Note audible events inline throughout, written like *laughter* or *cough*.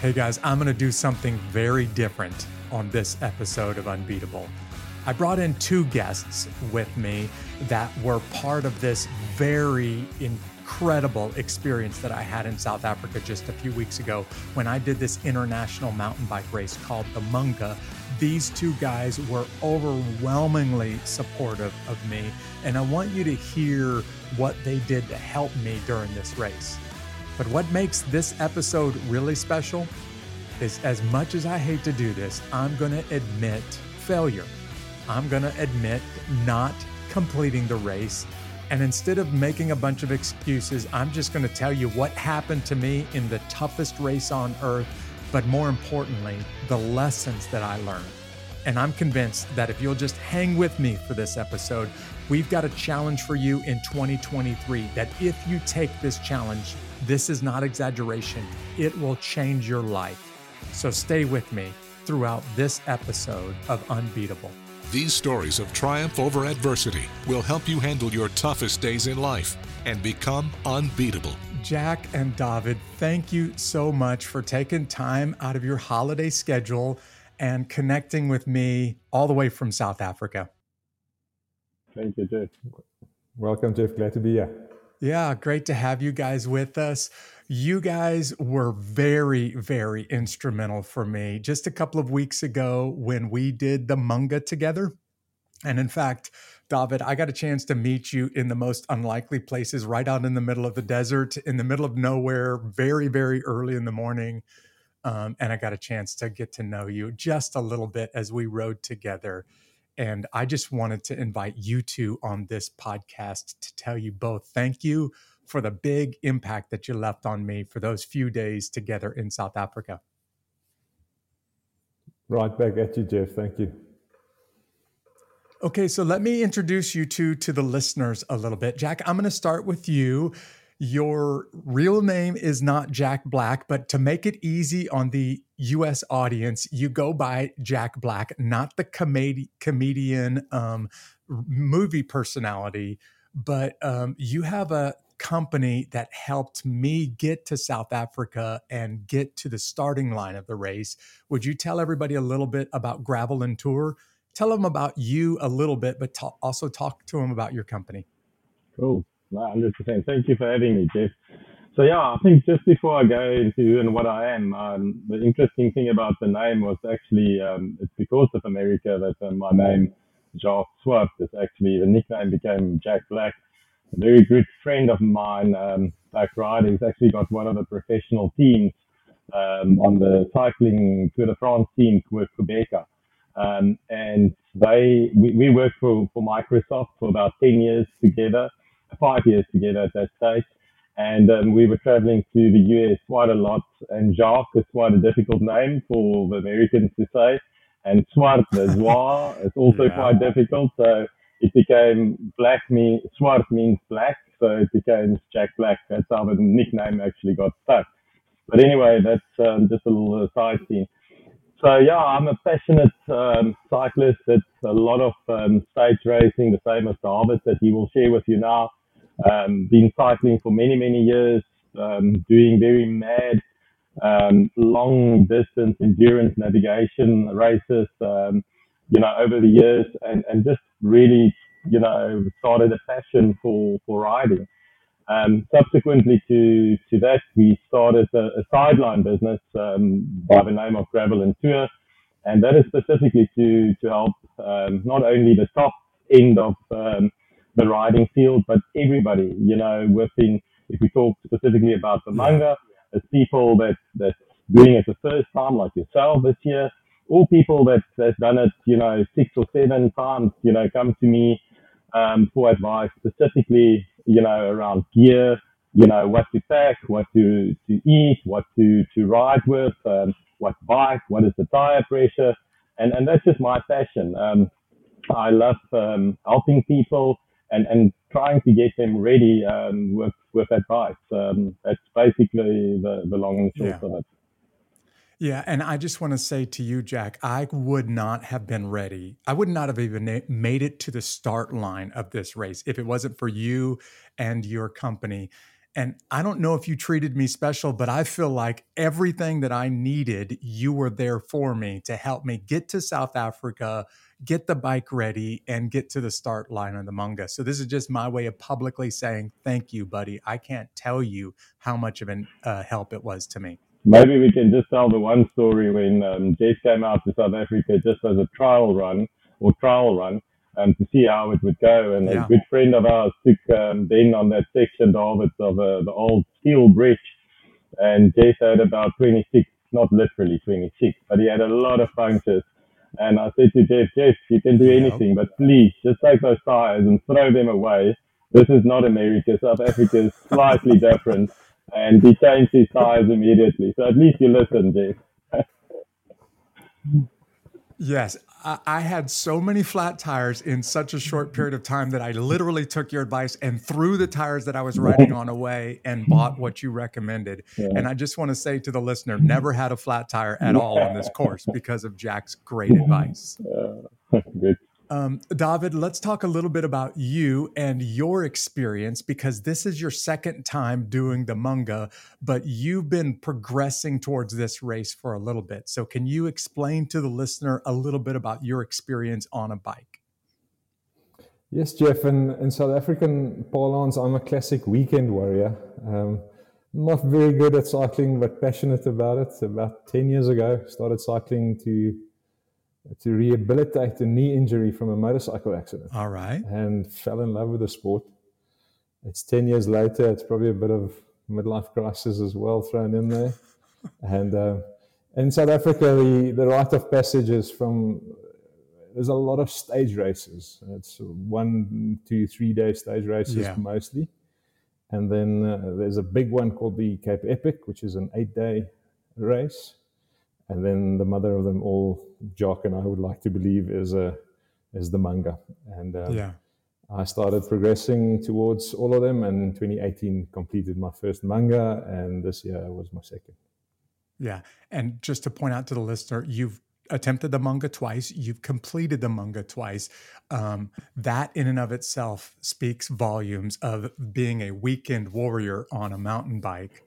Hey guys, I'm going to do something very different on this episode of Unbeatable. I brought in two guests with me that were part of this very incredible experience that I had in South Africa just a few weeks ago when I did this international mountain bike race called the Munga. These two guys were overwhelmingly supportive of me, and I want you to hear what they did to help me during this race. But what makes this episode really special is as much as I hate to do this, I'm going to admit failure. I'm going to admit not completing the race. And instead of making a bunch of excuses, I'm just going to tell you what happened to me in the toughest race on earth, but more importantly, the lessons that I learned. And I'm convinced that if you'll just hang with me for this episode, we've got a challenge for you in 2023 that if you take this challenge, this is not exaggeration. It will change your life. So stay with me throughout this episode of Unbeatable. These stories of triumph over adversity will help you handle your toughest days in life and become unbeatable. Jack and David, thank you so much for taking time out of your holiday schedule and connecting with me all the way from South Africa. Thank you, Jeff. Welcome, Jeff. Glad to be here. Yeah, great to have you guys with us. You guys were very, very instrumental for me just a couple of weeks ago when we did the Munga together. And in fact, David, I got a chance to meet you in the most unlikely places, right out in the middle of the desert, in the middle of nowhere, very, very early in the morning. Um, and I got a chance to get to know you just a little bit as we rode together. And I just wanted to invite you two on this podcast to tell you both thank you for the big impact that you left on me for those few days together in South Africa. Right back at you, Jeff. Thank you. Okay, so let me introduce you two to the listeners a little bit. Jack, I'm going to start with you. Your real name is not Jack Black, but to make it easy on the US audience, you go by Jack Black, not the comedi- comedian um, movie personality, but um, you have a company that helped me get to South Africa and get to the starting line of the race. Would you tell everybody a little bit about Gravel and Tour? Tell them about you a little bit, but also talk to them about your company. Cool. 100%. Thank you for having me, Jeff. So yeah, I think just before I go into and what I am, um, the interesting thing about the name was actually um, it's because of America that uh, my name Jacques Swart is actually the nickname became Jack Black. A very good friend of mine, um, Black he's actually got one of the professional teams um, on the cycling Tour de France team with Qhubeka. Um, and they, we, we worked for, for Microsoft for about 10 years together five years together at that stage. And um, we were traveling to the US quite a lot. And Jacques is quite a difficult name for the Americans to say. And Swart, the *laughs* Zwa, is also yeah. quite difficult. So it became black, mean, Swart means black. So it became Jack Black. That's how the nickname actually got stuck. But anyway, that's um, just a little side scene. So yeah, I'm a passionate um, cyclist. It's a lot of um, stage racing, the same as that he will share with you now. Um, been cycling for many, many years, um, doing very mad, um, long distance endurance navigation races, um, you know, over the years and, and just really, you know, started a passion for, for riding. Um, subsequently to, to that, we started a, a sideline business um, by the name of Gravel and Tour, and that is specifically to to help um, not only the top end of um, the riding field, but everybody, you know, within, if we talk specifically about the Munga, as people that, that's doing it the first time, like yourself this year, all people that, that's done it, you know, six or seven times, you know, come to me, um, for advice specifically, you know, around gear, you know, what to pack, what to, to eat, what to, to ride with, um, what bike, what is the tire pressure. And, and that's just my passion. Um, I love, um, helping people, and, and trying to get them ready um, with, with advice. Um, that's basically the, the long and short yeah. of it. Yeah, and I just want to say to you, Jack, I would not have been ready. I would not have even made it to the start line of this race if it wasn't for you and your company. And I don't know if you treated me special, but I feel like everything that I needed, you were there for me to help me get to South Africa, get the bike ready, and get to the start line on the Munga. So this is just my way of publicly saying thank you, buddy. I can't tell you how much of a uh, help it was to me. Maybe we can just tell the one story when um, Jeff came out to South Africa just as a trial run or trial run um, to see how it would go. And yeah. a good friend of ours took um, Ben on that section, of David, of uh, the old steel bridge. And Jeff had about 26, not literally 26, but he had a lot of punctures. And I said to Jeff, Jeff, you can do anything, but please just take those tires and throw them away. This is not America. South Africa is slightly different. And he changed his tires immediately. So at least you listen, Jeff. yes. I had so many flat tires in such a short period of time that I literally took your advice and threw the tires that I was riding on away and bought what you recommended. Yeah. And I just want to say to the listener, never had a flat tire at all on this course because of Jack's great advice. *laughs* Good um, David, let's talk a little bit about you and your experience because this is your second time doing the Munga, but you've been progressing towards this race for a little bit. So, can you explain to the listener a little bit about your experience on a bike? Yes, Jeff. In, in South African parlance, I'm a classic weekend warrior. Um, not very good at cycling, but passionate about it. About 10 years ago, started cycling to to rehabilitate a knee injury from a motorcycle accident. All right. And fell in love with the sport. It's 10 years later. It's probably a bit of midlife crisis as well thrown in there. *laughs* and uh, in South Africa, the, the rite of passage is from, there's a lot of stage races. It's one, two, three day stage races yeah. mostly. And then uh, there's a big one called the Cape Epic, which is an eight day race and then the mother of them all, Jock and I would like to believe is a is the Munga, and um, yeah. I started progressing towards all of them, and in 2018 completed my first Munga, and this year was my second. Yeah, and just to point out to the listener, you've attempted the Munga twice. You've completed the Munga twice. Um, that in and of itself speaks volumes of being a weekend warrior on a mountain bike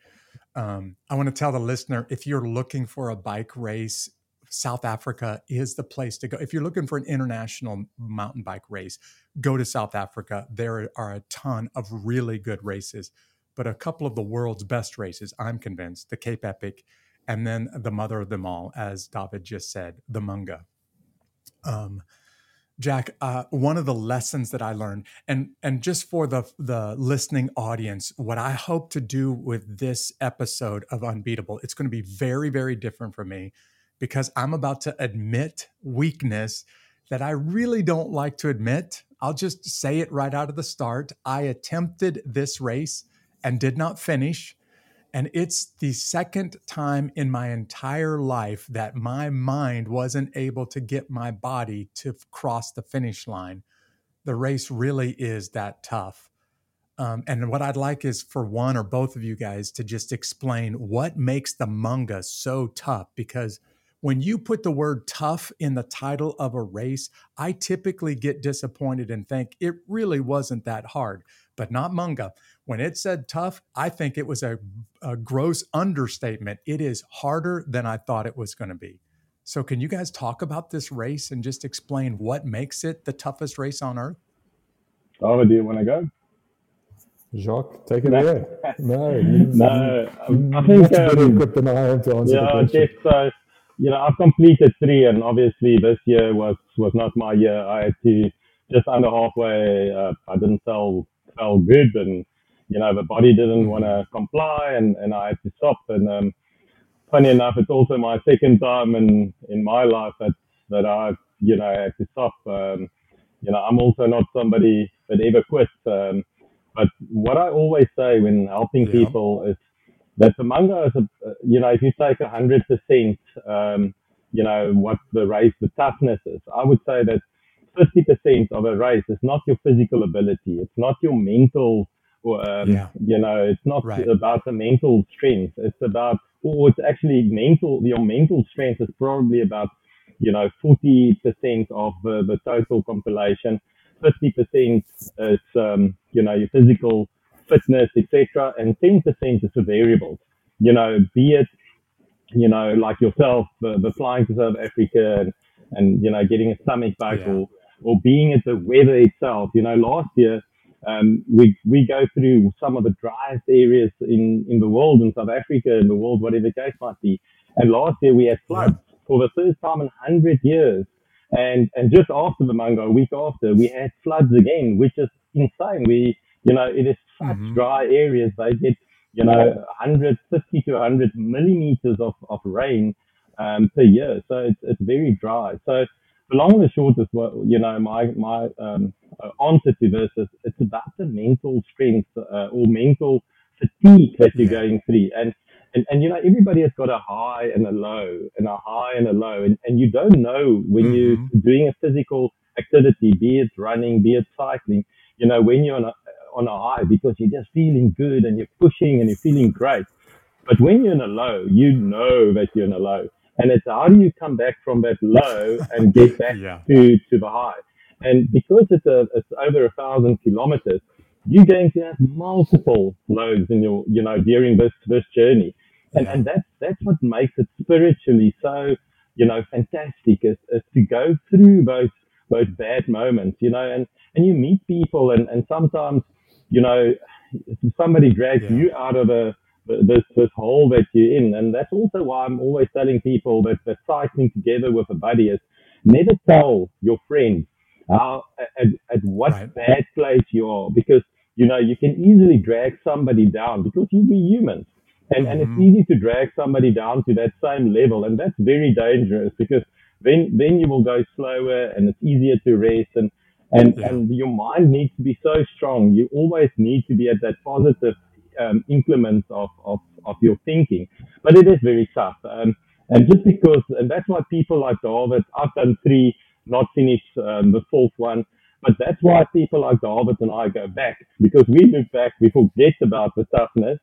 um, I want to tell the listener if you're looking for a bike race, South Africa is the place to go. If you're looking for an international mountain bike race, go to South Africa. There are a ton of really good races, but a couple of the world's best races, I'm convinced, the Cape Epic, and then the mother of them all, as David just said, the Munga. Um, Jack, uh, one of the lessons that I learned, and and just for the the listening audience, what I hope to do with this episode of Unbeatable, it's going to be very very different for me, because I'm about to admit weakness that I really don't like to admit. I'll just say it right out of the start. I attempted this race and did not finish. And it's the second time in my entire life that my mind wasn't able to get my body to cross the finish line. The race really is that tough. Um, and what I'd like is for one or both of you guys to just explain what makes the Munga so tough. Because when you put the word tough in the title of a race, I typically get disappointed and think it really wasn't that hard, but not Munga. When it said tough, I think it was a, a gross understatement. It is harder than I thought it was going to be. So, can you guys talk about this race and just explain what makes it the toughest race on earth? Oh, do you want to go? Jacques, take it away. *laughs* No, no. I think um, than I am to answer yeah, the question. so, you know, I've completed three, and obviously this year was was not my year. I had to just under halfway. Uh, I didn't sell sell good, and you know, the body didn't want to comply and, and I had to stop. And um, funny enough, it's also my second time in, in my life that, that I've, you know, had to stop. Um, you know, I'm also not somebody that ever quits. Um, but what I always say when helping yeah. people is that the Munga is, a, you know, if you take a hundred percent, um, you know, what the race, the toughness is, I would say that 50% of a race is not your physical ability. It's not your mental um, yeah. you know, it's not right. about the mental strength. It's about, or it's actually mental, your mental strength is probably about, you know, 40% of the, the total compilation. 50% is, um, you know, your physical fitness, etc. And 10% is for variables. You know, be it, you know, like yourself, the, the flying to South Africa and, and, you know, getting a stomach bug yeah. or, or being at the weather itself. You know, last year, um, we, we go through some of the driest areas in, in the world, in South Africa, in the world, whatever the case might be. And last year we had floods for the first time in 100 years. And, and just after the Munga, a week after, we had floods again, which is insane. We, you know, it is such mm-hmm. dry areas. They get, you know, 150 to 100 millimeters of, of rain um, per year. So it's, it's very dry. So the long and the short is what, you know, my, my um, answer to this is it's about the mental strength uh, or mental fatigue that you're going through. And, and, and, you know, everybody has got a high and a low and a high and a low. And, and you don't know when mm-hmm. you're doing a physical activity, be it running, be it cycling, you know, when you're on a, on a high because you're just feeling good and you're pushing and you're feeling great. But when you're in a low, you know that you're in a low. And it's how do you come back from that low and get *laughs* back yeah. to, to the high? And because it's, a, it's over a thousand kilometers, you're going to have multiple lows in your, you know, during this, this journey. And, yeah. and that's, that's what makes it spiritually so, you know, fantastic is, is to go through those, those bad moments, you know, and, and you meet people and, and sometimes, you know, somebody drags yeah. you out of a, this, this hole that you're in. And that's also why I'm always telling people that, that cycling together with a buddy is never tell your friend how, at, at what right. bad place you are because, you know, you can easily drag somebody down because you be humans. And, mm-hmm. and it's mm-hmm. easy to drag somebody down to that same level. And that's very dangerous because then, then you will go slower and it's easier to rest and, and, yeah. and your mind needs to be so strong. You always need to be at that positive um, implements of, of, of your thinking. But it is very tough. Um, and just because, and that's why people like David, I've done three, not finished um, the fourth one. But that's why people like David and I go back because we look back, we forget about the toughness.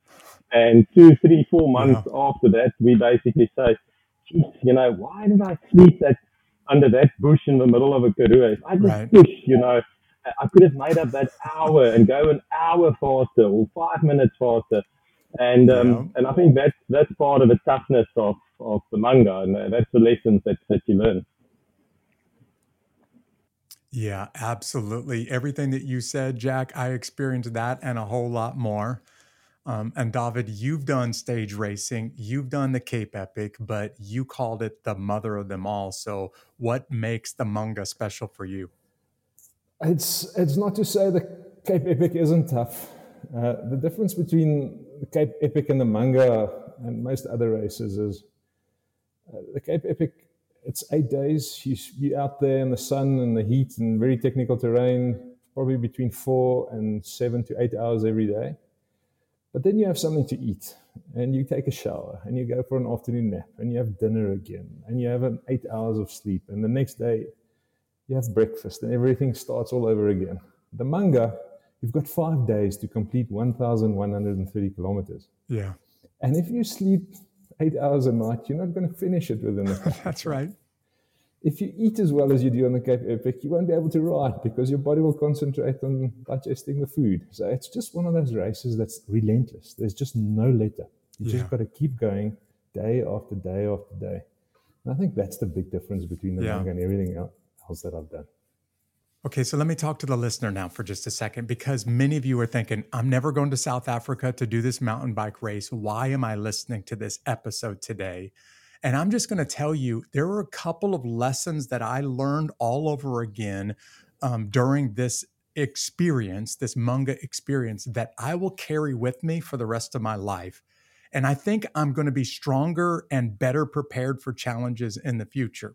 And two, three, four months after that, we basically say, geez, you know, why did I sleep that under that bush in the middle of a karoo? I just right. push, you know, I could have made up that hour and go an hour faster or five minutes faster. And um, yeah. and I think that's that's part of the toughness of, of the Munga, and that's the lessons that, that you learn. Yeah, absolutely. Everything that you said, Jack, I experienced that and a whole lot more. Um, and David, you've done stage racing, you've done the Cape Epic, but you called it the mother of them all. So, what makes the Munga special for you? It's it's not to say the Cape Epic isn't tough. Uh, the difference between the Cape Epic and the Munga and most other races is uh, the Cape Epic. It's eight days. You you're out there in the sun and the heat and very technical terrain, probably between four and seven to eight hours every day. But then you have something to eat, and you take a shower, and you go for an afternoon nap, and you have dinner again, and you have an eight hours of sleep, and the next day you have breakfast, and everything starts all over again. The Munga, you've got five days to complete 1,130 kilometers. Yeah. And if you sleep eight hours a night, you're not going to finish it within *laughs* the. That's right. If you eat as well as you do on the Cape Epic, you won't be able to ride because your body will concentrate on digesting the food. So it's just one of those races that's relentless. There's just no let up. You yeah. just got to keep going day after day after day. And I think that's the big difference between the yeah. Munga and everything else that done. Okay, so let me talk to the listener now for just a second because many of you are thinking, I'm never going to South Africa to do this mountain bike race. Why am I listening to this episode today? And I'm just going to tell you there are a couple of lessons that I learned all over again um, during this experience, this Munga experience, that I will carry with me for the rest of my life. And I think I'm going to be stronger and better prepared for challenges in the future.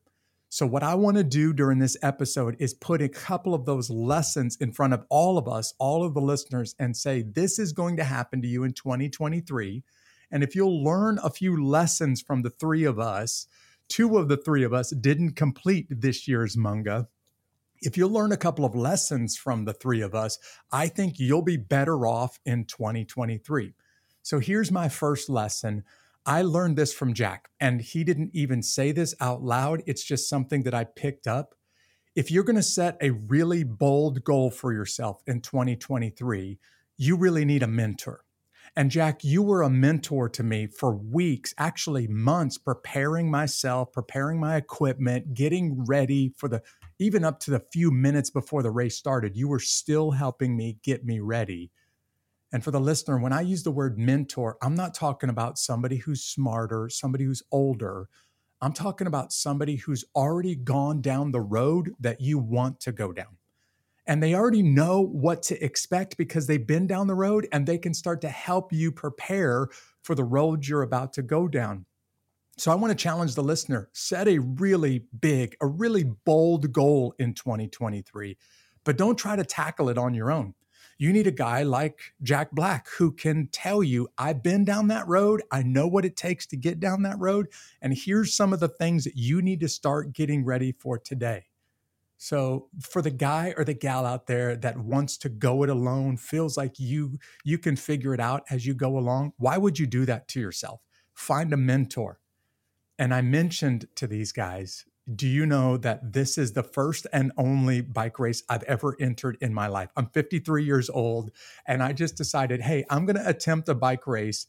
So, what I want to do during this episode is put a couple of those lessons in front of all of us, all of the listeners, and say, this is going to happen to you in 2023. And if you'll learn a few lessons from the three of us, two of the three of us didn't complete this year's Munga. If you'll learn a couple of lessons from the three of us, I think you'll be better off in 2023. So, here's my first lesson I learned this from Jack, and he didn't even say this out loud. It's just something that I picked up. If you're going to set a really bold goal for yourself in 2023, you really need a mentor. And Jack, you were a mentor to me for weeks, actually months, preparing myself, preparing my equipment, getting ready for the, even up to the few minutes before the race started. You were still helping me get me ready. And for the listener, when I use the word mentor, I'm not talking about somebody who's smarter, somebody who's older. I'm talking about somebody who's already gone down the road that you want to go down and they already know what to expect because they've been down the road and they can start to help you prepare for the road you're about to go down. So I want to challenge the listener set a really big, a really bold goal in 2023, but don't try to tackle it on your own. You need a guy like Jack Black who can tell you, I've been down that road. I know what it takes to get down that road. And here's some of the things that you need to start getting ready for today. So for the guy or the gal out there that wants to go it alone, feels like you you can figure it out as you go along, why would you do that to yourself? Find a mentor. And I mentioned to these guys, do you know that this is the first and only bike race I've ever entered in my life? I'm 53 years old and I just decided, hey, I'm going to attempt a bike race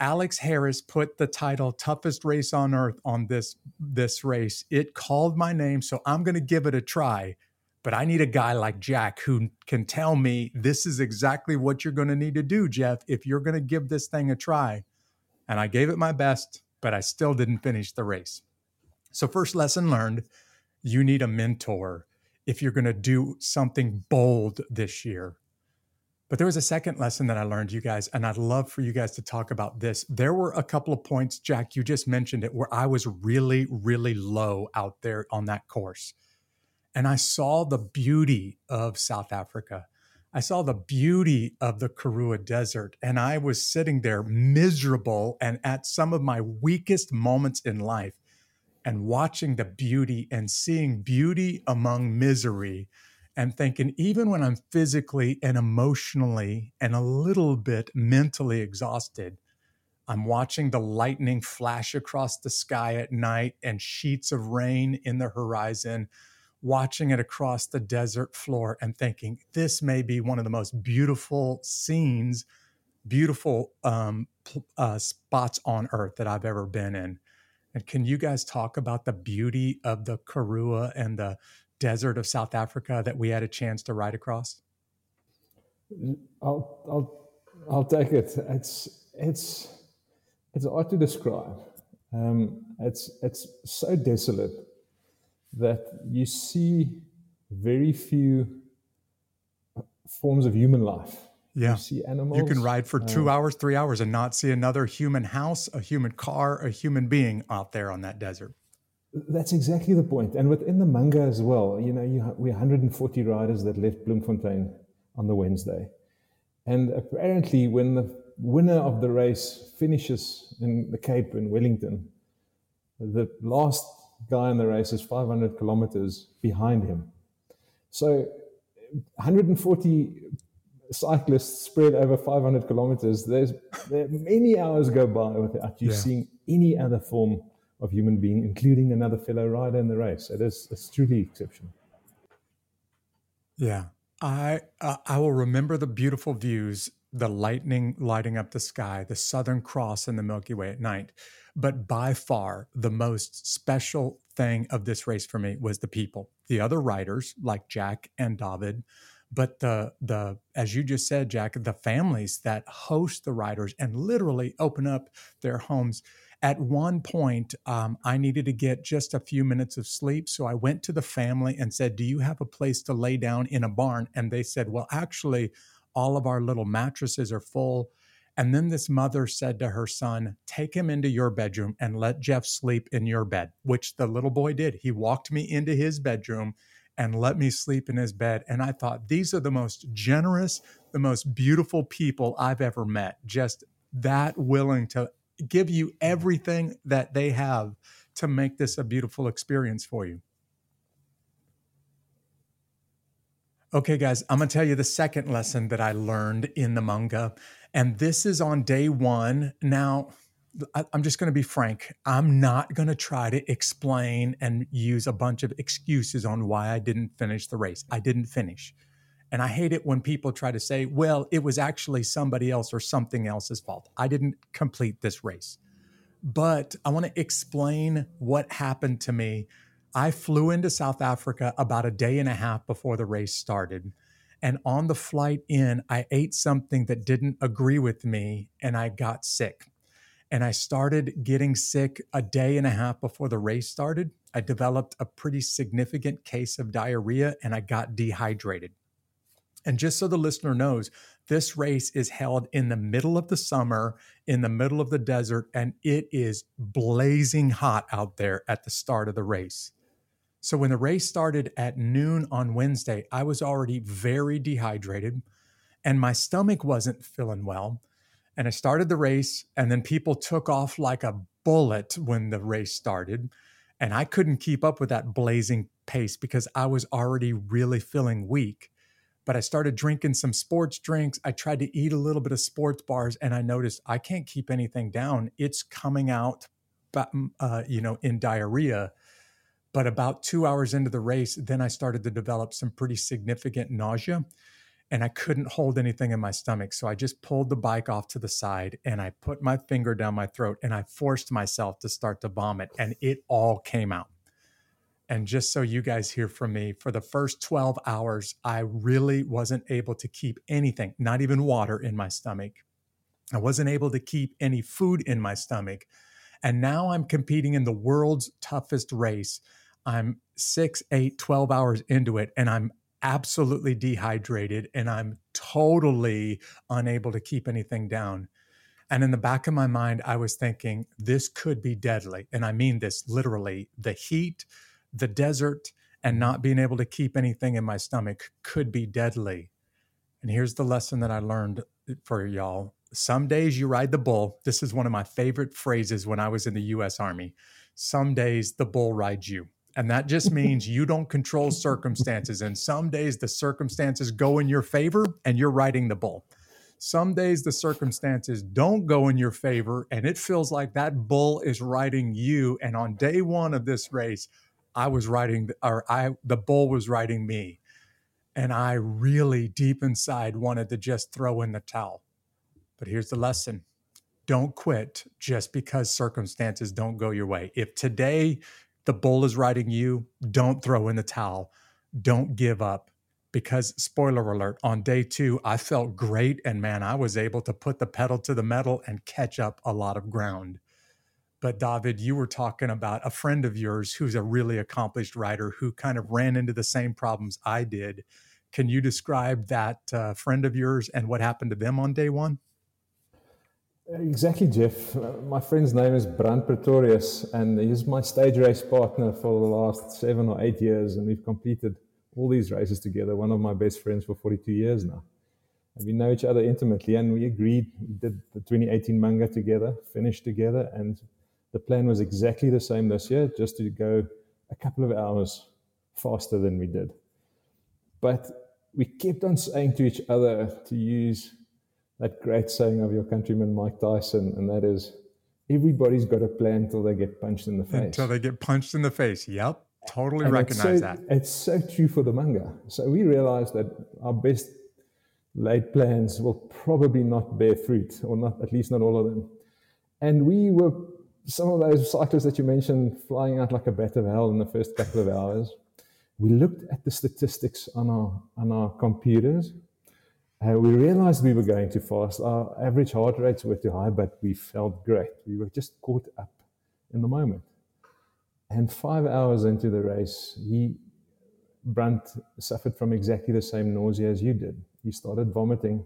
Alex Harris put the title toughest race on earth on this this race. It called my name, so I'm going to give it a try. But I need a guy like Jack who can tell me this is exactly what you're going to need to do, Jeff, if you're going to give this thing a try. And I gave it my best, but I still didn't finish the race. So first lesson learned, you need a mentor if you're going to do something bold this year. But there was a second lesson that I learned, you guys, and I'd love for you guys to talk about this. There were a couple of points, Jack, you just mentioned it, where I was really, really low out there on that course. And I saw the beauty of South Africa. I saw the beauty of the Karoo Desert, and I was sitting there miserable and at some of my weakest moments in life and watching the beauty and seeing beauty among misery and thinking, even when I'm physically and emotionally and a little bit mentally exhausted, I'm watching the lightning flash across the sky at night and sheets of rain in the horizon, watching it across the desert floor and thinking, this may be one of the most beautiful scenes, beautiful um, uh, spots on earth that I've ever been in. And can you guys talk about the beauty of the Karoo and the desert of South Africa that we had a chance to ride across? I'll I'll I'll take it. It's it's it's hard to describe. Um, it's it's so desolate that you see very few forms of human life. Yeah. You see animals. You can ride for two uh, hours, three hours, and not see another human house, a human car, a human being out there on that desert. That's exactly the point. And within the Munga as well, you know, you, we're 140 riders that left Bloemfontein on the Wednesday. And apparently, when the winner of the race finishes in the Cape in Wellington, the last guy in the race is 500 kilometers behind him. So 140 cyclists spread over 500 kilometers. There's there many hours go by without you yeah. seeing any other form of human being, including another fellow rider in the race. It is it's truly exceptional. Yeah, I uh, I will remember the beautiful views, the lightning lighting up the sky, the Southern Cross and the Milky Way at night. But by far, the most special thing of this race for me was the people, the other riders like Jack and David, but the the as you just said, Jack, the families that host the riders and literally open up their homes at one point, um, I needed to get just a few minutes of sleep. So I went to the family and said, Do you have a place to lay down in a barn? And they said, Well, actually, all of our little mattresses are full. And then this mother said to her son, Take him into your bedroom and let Jeff sleep in your bed, which the little boy did. He walked me into his bedroom and let me sleep in his bed. And I thought, these are the most generous, the most beautiful people I've ever met. Just that willing to give you everything that they have to make this a beautiful experience for you. Okay, guys, I'm to tell you the second lesson that I learned in the Munga. And this is on day one. Now, I'm just going to be frank. I'm not going to try to explain and use a bunch of excuses on why I didn't finish the race. I didn't finish. And I hate it when people try to say, well, it was actually somebody else or something else's fault. I didn't complete this race. But I want to explain what happened to me. I flew into South Africa about a day and a half before the race started. And on the flight in, I ate something that didn't agree with me and I got sick. And I started getting sick a day and a half before the race started. I developed a pretty significant case of diarrhea and I got dehydrated. And just so the listener knows, this race is held in the middle of the summer, in the middle of the desert, and it is blazing hot out there at the start of the race. So when the race started at noon on Wednesday, I was already very dehydrated and my stomach wasn't feeling well. And I started the race, and then people took off like a bullet when the race started. And I couldn't keep up with that blazing pace because I was already really feeling weak but I started drinking some sports drinks. I tried to eat a little bit of sports bars, and I noticed I can't keep anything down. It's coming out, mm, uh, you know, in diarrhea. But about two hours into the race, then I started to develop some pretty significant nausea, and I couldn't hold anything in my stomach. So I just pulled the bike off to the side, and I put my finger down my throat, and I forced myself to start to vomit, and it all came out. And just so you guys hear from me, for the first 12 hours, I really wasn't able to keep anything, not even water in my stomach. I wasn't able to keep any food in my stomach. And now I'm competing in the world's toughest race. I'm six, eight, 12 hours into it, and I'm absolutely dehydrated and I'm totally unable to keep anything down. And in the back of my mind, I was thinking, this could be deadly. And I mean this literally. The heat, the desert and not being able to keep anything in my stomach could be deadly. And here's the lesson that I learned uh, for y'all. Some days you ride the bull. This is one of my favorite phrases when I was in the US Army. Some days the bull rides you. And that just *laughs* means you don't control circumstances. And some days the circumstances go in your favor and you're riding the bull. Some days the circumstances don't go in your favor and it feels like that bull is riding you. And on day one of this race, I was riding, or I, the bull was riding me. And I really deep inside wanted to just throw in the towel. But here's the lesson don't quit just because circumstances don't go your way. If today the bull is riding you, don't throw in the towel. Don't give up. Because, spoiler alert, on day two, I felt great. And man, I was able to put the pedal to the metal and catch up a lot of ground. But David, you were talking about a friend of yours who's a really accomplished writer who kind of ran into the same problems I did. Can you describe that uh, friend of yours and what happened to them on day one? Exactly, Jeff. Uh, my friend's name is Brand Pretorius, and he's my stage race partner for the last seven or eight years, and we've completed all these races together. One of my best friends for 42 years now. And we know each other intimately, and we agreed. We did the 2018 Munga together, finished together, and the plan was exactly the same this year, just to go a couple of hours faster than we did. But we kept on saying to each other to use that great saying of your countryman Mike Tyson, and that is everybody's got a plan until they get punched in the face. Until they get punched in the face. Yep. Totally and recognize so, that. It's so true for the Munga. So we realized that our best laid plans will probably not bear fruit, or not at least not all of them. And we were some of those cyclists that you mentioned flying out like a bat of hell in the first couple of hours. We looked at the statistics on our on our computers. Uh, we realized we were going too fast. Our average heart rates were too high, but we felt great. We were just caught up in the moment. And five hours into the race, he Brand suffered from exactly the same nausea as you did. He started vomiting.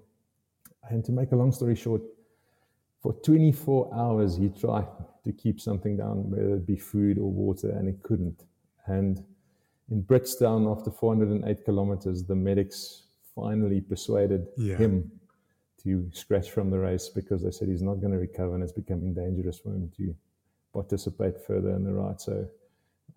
And to make a long story short, for 24 hours he tried to keep something down, whether it be food or water, and he couldn't. And in Britstown, after 408 kilometers, the medics finally persuaded yeah. him to scratch from the race because they said he's not going to recover and it's becoming dangerous for him to participate further in the ride. So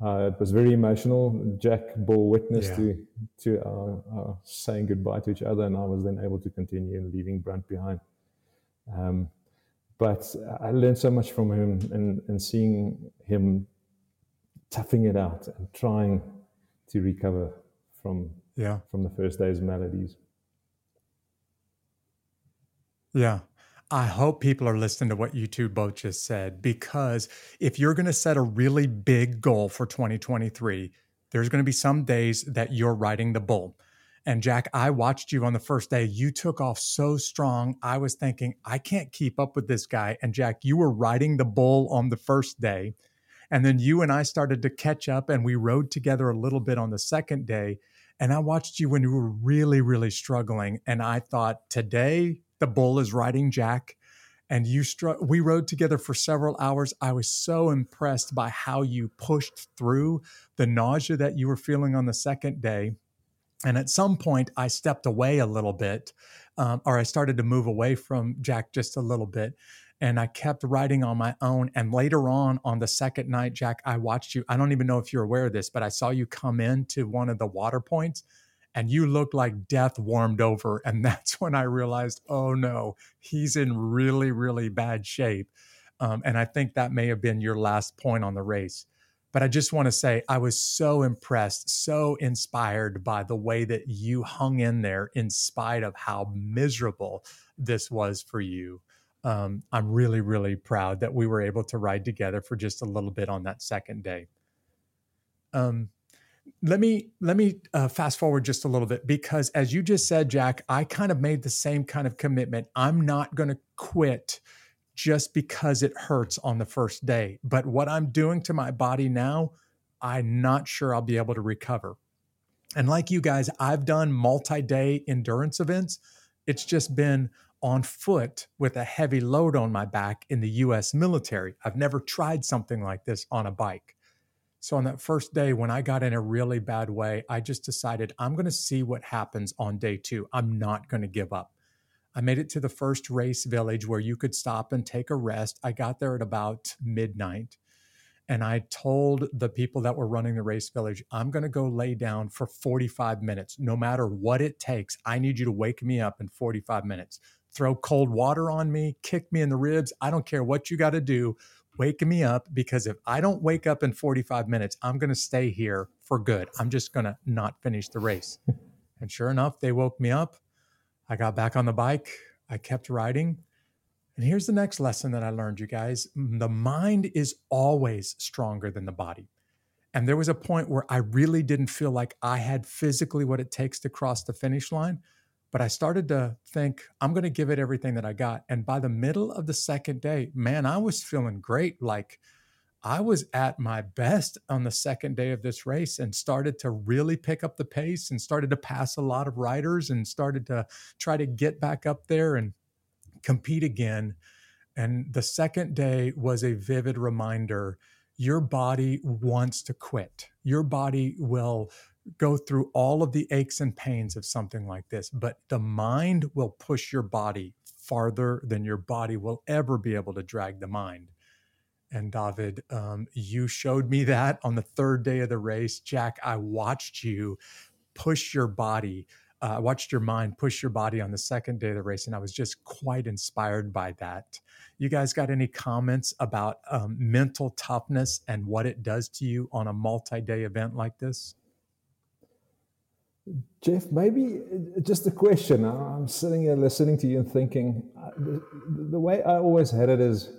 uh, it was very emotional. Jack bore witness yeah. to to our, our, saying goodbye to each other, and I was then able to continue leaving Brand behind. Um, but I learned so much from him and, and seeing him toughing it out and trying to recover from Yeah. From the first day's melodies. Yeah. I hope people are listening to what you two both just said because if you're going to set a really big goal for 2023, there's going to be some days that you're riding the bull. And Jack, I watched you on the first day. You took off so strong. I was thinking, I can't keep up with this guy. And Jack, you were riding the bull on the first day. And then you and I started to catch up and we rode together a little bit on the second day. And I watched you when you were really, really struggling. And I thought, today the bull is riding Jack. And you str- we rode together for several hours. I was so impressed by how you pushed through the nausea that you were feeling on the second day. And at some point, I stepped away a little bit, um, or I started to move away from Jack just a little bit and I kept writing on my own. And later on, on the second night, Jack, I watched you. I don't even know if you're aware of this, but I saw you come into one of the water points and you looked like death warmed over. *laughs* And that's when I realized, oh no, he's in really, really bad shape. Um, and I think that may have been your last point on the race. But I just want to say, I was so impressed, so inspired by the way that you hung in there in spite of how miserable this was for you um, I'm really, really proud that we were able to ride together for just a little bit on that second day. Um, let me let me uh, fast forward just a little bit because, as you just said, Jack, I kind of made the same kind of commitment. I'm not going to quit just because it hurts on the first day. But what I'm doing to my body now, I'm not sure I'll be able to recover. And like you guys, I've done multi day endurance events. It's just been on foot with a heavy load on my back in the US military. I've never tried something like this on a bike. So, on that first day, when I got in a really bad way, I just decided I'm going to see what happens on day two. I'm not going to give up. I made it to the first race village where you could stop and take a rest. I got there at about midnight and I told the people that were running the race village, I'm going to go lay down for 45 minutes. No matter what it takes, I need you to wake me up in 45 minutes throw cold water on me, kick me in the ribs. I don't care what you got to do. Wake me up because if I don't wake up in 45 minutes, I'm going to stay here for good. I'm just going to not finish the race. *laughs* and sure enough, they woke me up. I got back on the bike. I kept riding. And here's the next lesson that I learned, you guys the mind is always stronger than the body. And there was a point where I really didn't feel like I had physically what it takes to cross the finish line. But I started to think, I'm going to give it everything that I got. And by the middle of the second day, man, I was feeling great. Like I was at my best on the second day of this race and started to really pick up the pace and started to pass a lot of riders and started to try to get back up there and compete again. And the second day was a vivid reminder your body wants to quit. Your body will go through all of the aches and pains of something like this, but the mind will push your body farther than your body will ever be able to drag the mind. And David, um, you showed me that on the third day of the race. Jack, I watched you push your body. Uh, I watched your mind push your body on the second day of the race, and I was just quite inspired by that. You guys got any comments about um, mental toughness and what it does to you on a multi day event like this? Jeff, maybe uh, just a question. I'm sitting here listening to you and thinking uh, the, the, way I always had it is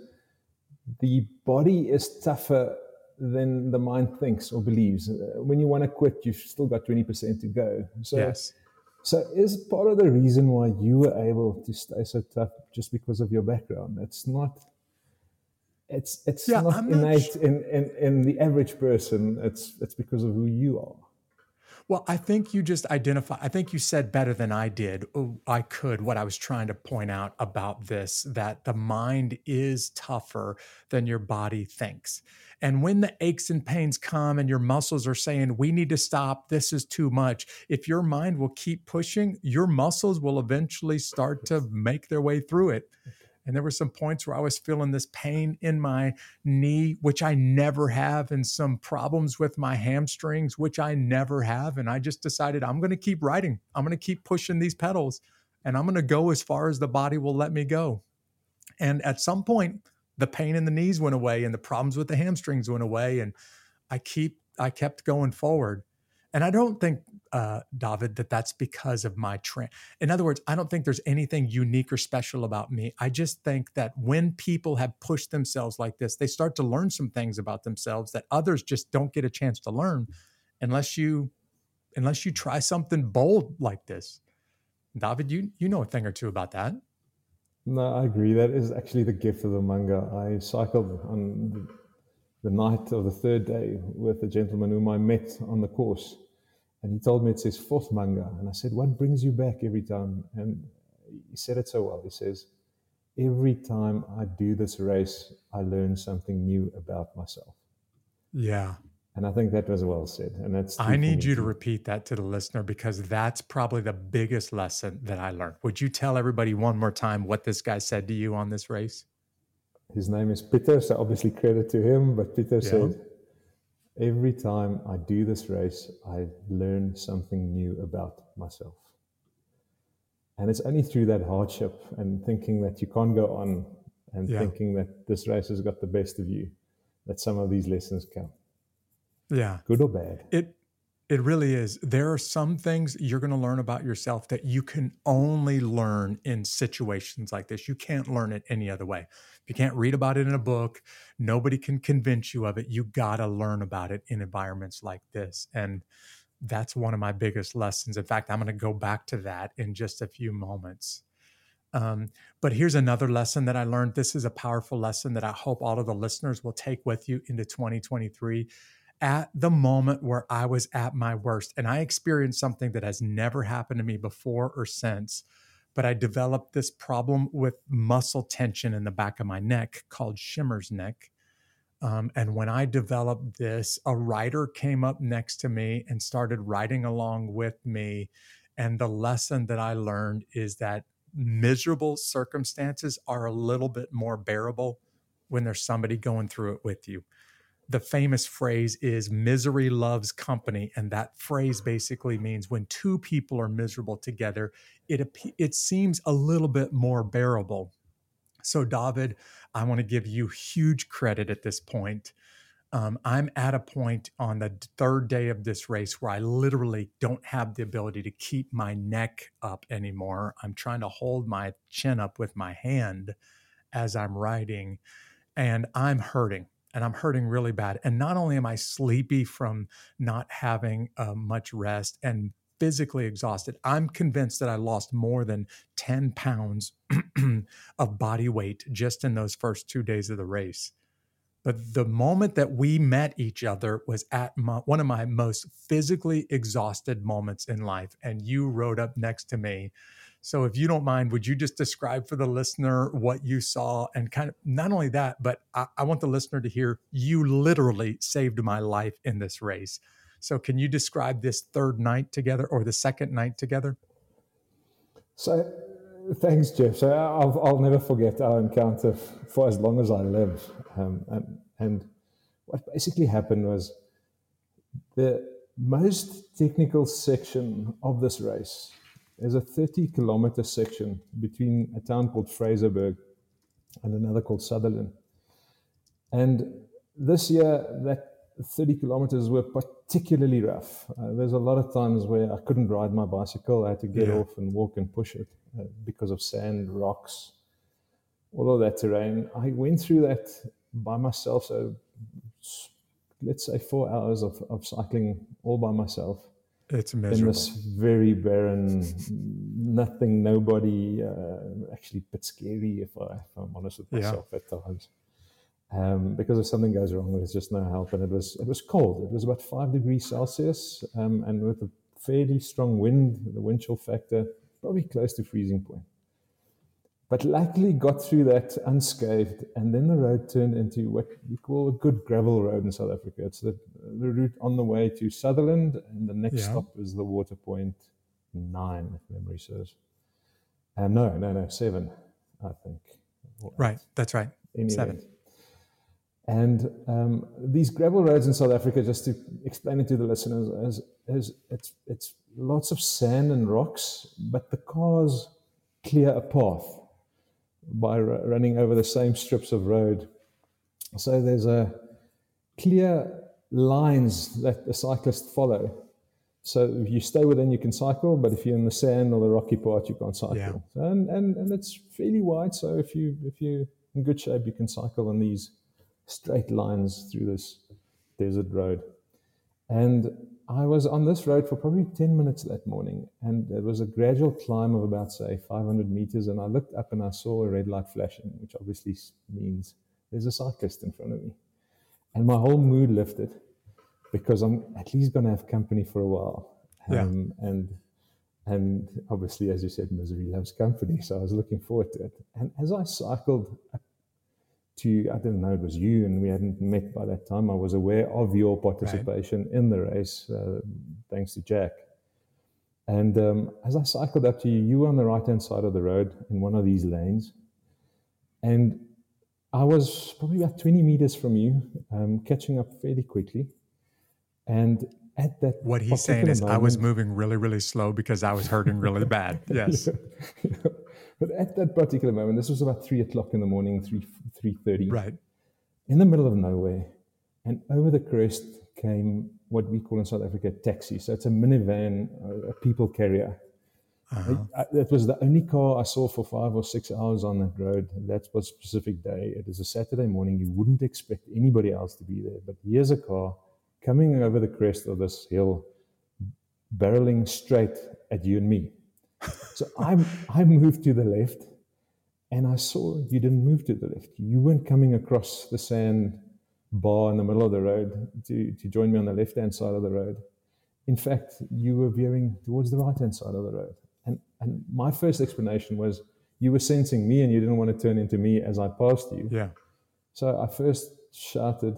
the body is tougher than the mind thinks or believes. Uh, when you want to quit, you've still got 20% to go. So, yes. So, is part of the reason why you were able to stay so tough just because of your background? It's not. It's it's yeah, not I'm innate not in, in, in the average person. It's it's because of who you are. Well, I think you just identify, I think you said better than I did. Oh, I could, what I was trying to point out about this that the mind is tougher than your body thinks. And when the aches and pains come and your muscles are saying, we need to stop, this is too much, if your mind will keep pushing, your muscles will eventually start to make their way through it. And there were some points where I was feeling this pain in my knee, which I never have, and some problems with my hamstrings, which I never have. And I just decided I'm going to keep riding. I'm going to keep pushing these pedals and I'm going to go as far as the body will let me go. And at some point, the pain in the knees went away and the problems with the hamstrings went away. And I keep, I kept going forward. And I don't think uh, David, that that's because of my train. In other words, I don't think there's anything unique or special about me. I just think that when people have pushed themselves like this, they start to learn some things about themselves that others just don't get a chance to learn unless you unless you try something bold like this. David, you you know a thing or two about that. No, I agree. That is actually the gift of the Munga. I cycled on the, the night of the third day with a gentleman whom I met on the course and he told me it's his fourth Munga. And I said, What brings you back every time? And he said it so well. He says, Every time I do this race, I learn something new about myself. Yeah. And I think that was well said. And that's I need you to repeat that to the listener because that's probably the biggest lesson that I learned. Would you tell everybody one more time what this guy said to you on this race? His name is Peter, so obviously credit to him. But Peter yeah. said, Every time I do this race, I learn something new about myself. And it's only through that hardship and thinking that you can't go on and yeah. thinking that this race has got the best of you that some of these lessons come. Yeah. Good or bad. It it really is. There are some things you're going to learn about yourself that you can only learn in situations like this. You can't learn it any other way. You can't read about it in a book. Nobody can convince you of it. You got to learn about it in environments like this. And that's one of my biggest lessons. In fact, I'm going to go back to that in just a few moments. Um, but here's another lesson that I learned. This is a powerful lesson that I hope all of the listeners will take with you into 2023 at the moment where I was at my worst. And I experienced something that has never happened to me before or since. But I developed this problem with muscle tension in the back of my neck called Shermer's neck. Um, and when I developed this, a writer came up next to me and started writing along with me. And the lesson that I learned is that miserable circumstances are a little bit more bearable when there's somebody going through it with you the famous phrase is misery loves company and that phrase basically means when two people are miserable together it it seems a little bit more bearable. So david i want to give you huge credit at this point. Um, i'm at a point on the third day of this race where i literally don't have the ability to keep my neck up anymore. I'm trying to hold my chin up with my hand as i'm riding and i'm hurting and I'm hurting really bad. And not only am I sleepy from not having uh, much rest and physically exhausted, I'm convinced that I lost more than 10 pounds *clears throat* of body weight just in those first two days of the race. But the moment that we met each other was at my, one of my most physically exhausted moments in life. And you rode up next to me so, if you don't mind, would you just describe for the listener what you saw and kind of not only that, but I, I, want the listener to hear you literally saved my life in this race. So, can you describe this third night together or the second night together? So, thanks, Jeff. So, I'll, I'll never forget our encounter for as long as I live. Um, and, and what basically happened was the most technical section of this race there's a 30 kilometer section between a town called Fraserburg and another called Sutherland. And this year, that 30 kilometers were particularly rough. Uh, there's a lot of times where I couldn't ride my bicycle. I had to get yeah. off and walk and push it uh, because of sand, rocks, all of that terrain. I went through that by myself. So let's say four hours of, of cycling all by myself. It's miserable. In this very barren, nothing, nobody, uh, actually a bit scary if, I, if I'm honest with myself yeah. at times. Um, because if something goes wrong, there's just no help. And it was it was cold. It was about five degrees Celsius, um, and with a fairly strong wind, the wind chill factor probably close to freezing point. But luckily got through that unscathed, and then the road turned into what we call a good gravel road in South Africa. It's the, the route on the way to Sutherland, and the next yeah. stop is the Water Point Nine, if memory serves. Um, no, no, no, seven, I think. Right, that's right. Anyway. Seven. And um, these gravel roads in South Africa, just to explain it to the listeners, is, is it's, it's lots of sand and rocks, but the cars clear a path by running over the same strips of road. So there's a clear lines that the cyclists follow. so if you stay within, you can cycle, but if you're in the sand or the rocky part, you can't cycle. Yeah. And, and and it's fairly wide, so if you if you're in good shape, you can cycle on these straight lines through this desert road. And I was on this road for probably 10 minutes that morning, and it was a gradual climb of about, say, 500 meters. And I looked up and I saw a red light flashing, which obviously means there's a cyclist in front of me. And my whole mood lifted because I'm at least going to have company for a while. Yeah. Um, and and obviously, as you said, misery loves company. So I was looking forward to it. And as I cycled to, I didn't know it was you, and we hadn't met by that time. I was aware of your participation right. in the race, uh, thanks to Jack. And um, as I cycled up to you, you were on the right hand side of the road in one of these lanes. And I was probably about 20 meters from you, um, catching up fairly quickly. And at that, what he's saying is, moment, I was moving really, really slow because I was hurting really *laughs* bad. Yes. yeah, yeah. But at that particular moment, this was about three o'clock in the morning, three three thirty. Right. In the middle of nowhere, and over the crest came what we call in South Africa taxi. So it's a minivan, a people carrier. Uh-huh. I, I, that was the only car I saw for five or six hours on that road. That was a specific day. It is a Saturday morning. You wouldn't expect anybody else to be there. But here's a car coming over the crest of this hill, barreling straight at you and me. *laughs* So I, I moved to the left and I saw you didn't move to the left. You weren't coming across the sand bar in the middle of the road to, to join me on the left hand side of the road. In fact, you were veering towards the right hand side of the road. And, and my first explanation was you were sensing me and you didn't want to turn into me as I passed you. Yeah. So I first shouted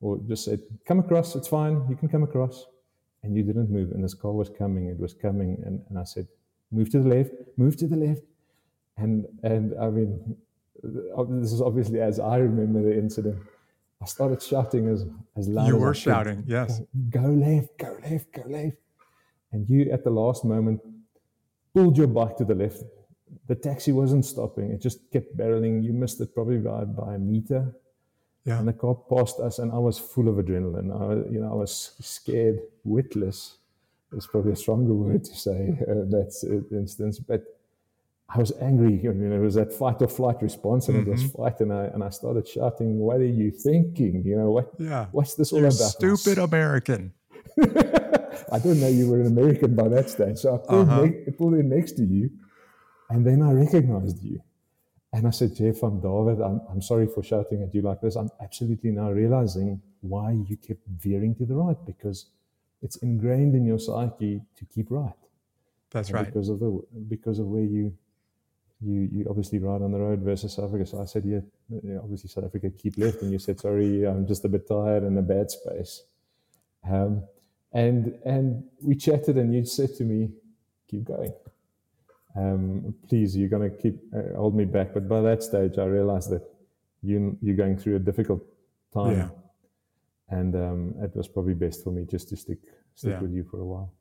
or just said, Come across, it's fine, you can come across. And you didn't move. And this car was coming, it was coming. And, and I said, move to the left, move to the left. And, and I mean, uh, this is obviously as I remember the incident. I started shouting as, as loud as you as were shouting, yes. Go left, go left, go left. And you, at the last moment, pulled your bike to the left. The taxi wasn't stopping. It just kept barreling. You missed it probably by, by a meter. Yeah. And the car passed us, and I was full of adrenaline. I, you know, I was scared, witless is probably a stronger word to say *laughs* uh, that instance, but I was angry. I mean, it was that fight or flight response, and mm-hmm. it was mm-hmm. fight, and I and I started shouting, "What are you thinking? You know what? Yeah, what's this all You're about?" Stupid American. *laughs* I didn't know you were an American by that stage, so I pulled, uh-huh. ne- pulled in next to you, and then I recognized you, and I said, "Jeff, I'm David. I'm I'm sorry for shouting at you like this. I'm absolutely now realizing why you kept veering to the right because." it's ingrained in your psyche to keep right. That's right. Because of the because of where you you you obviously ride on the road versus South Africa. So I said, yeah, yeah, obviously South Africa keep left, and you said, sorry, I'm just a bit tired and a bad space. Um, and and we chatted, and you said to me, keep going. Um, please, you're going to keep uh, hold me back. But by that stage, I realized that you you're going through a difficult time. Yeah and um, it was probably best for me just to stick stick yeah. with you for a while.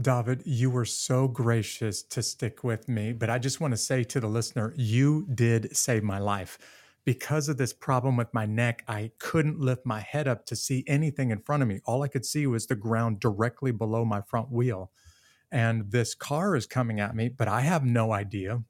David, you were so gracious to stick with me, but I just want to say to the listener, you did save my life. Because of this problem with my neck, I couldn't lift my head up to see anything in front of me. All I could see was the ground directly below my front wheel. And this car is coming at me, but I have no idea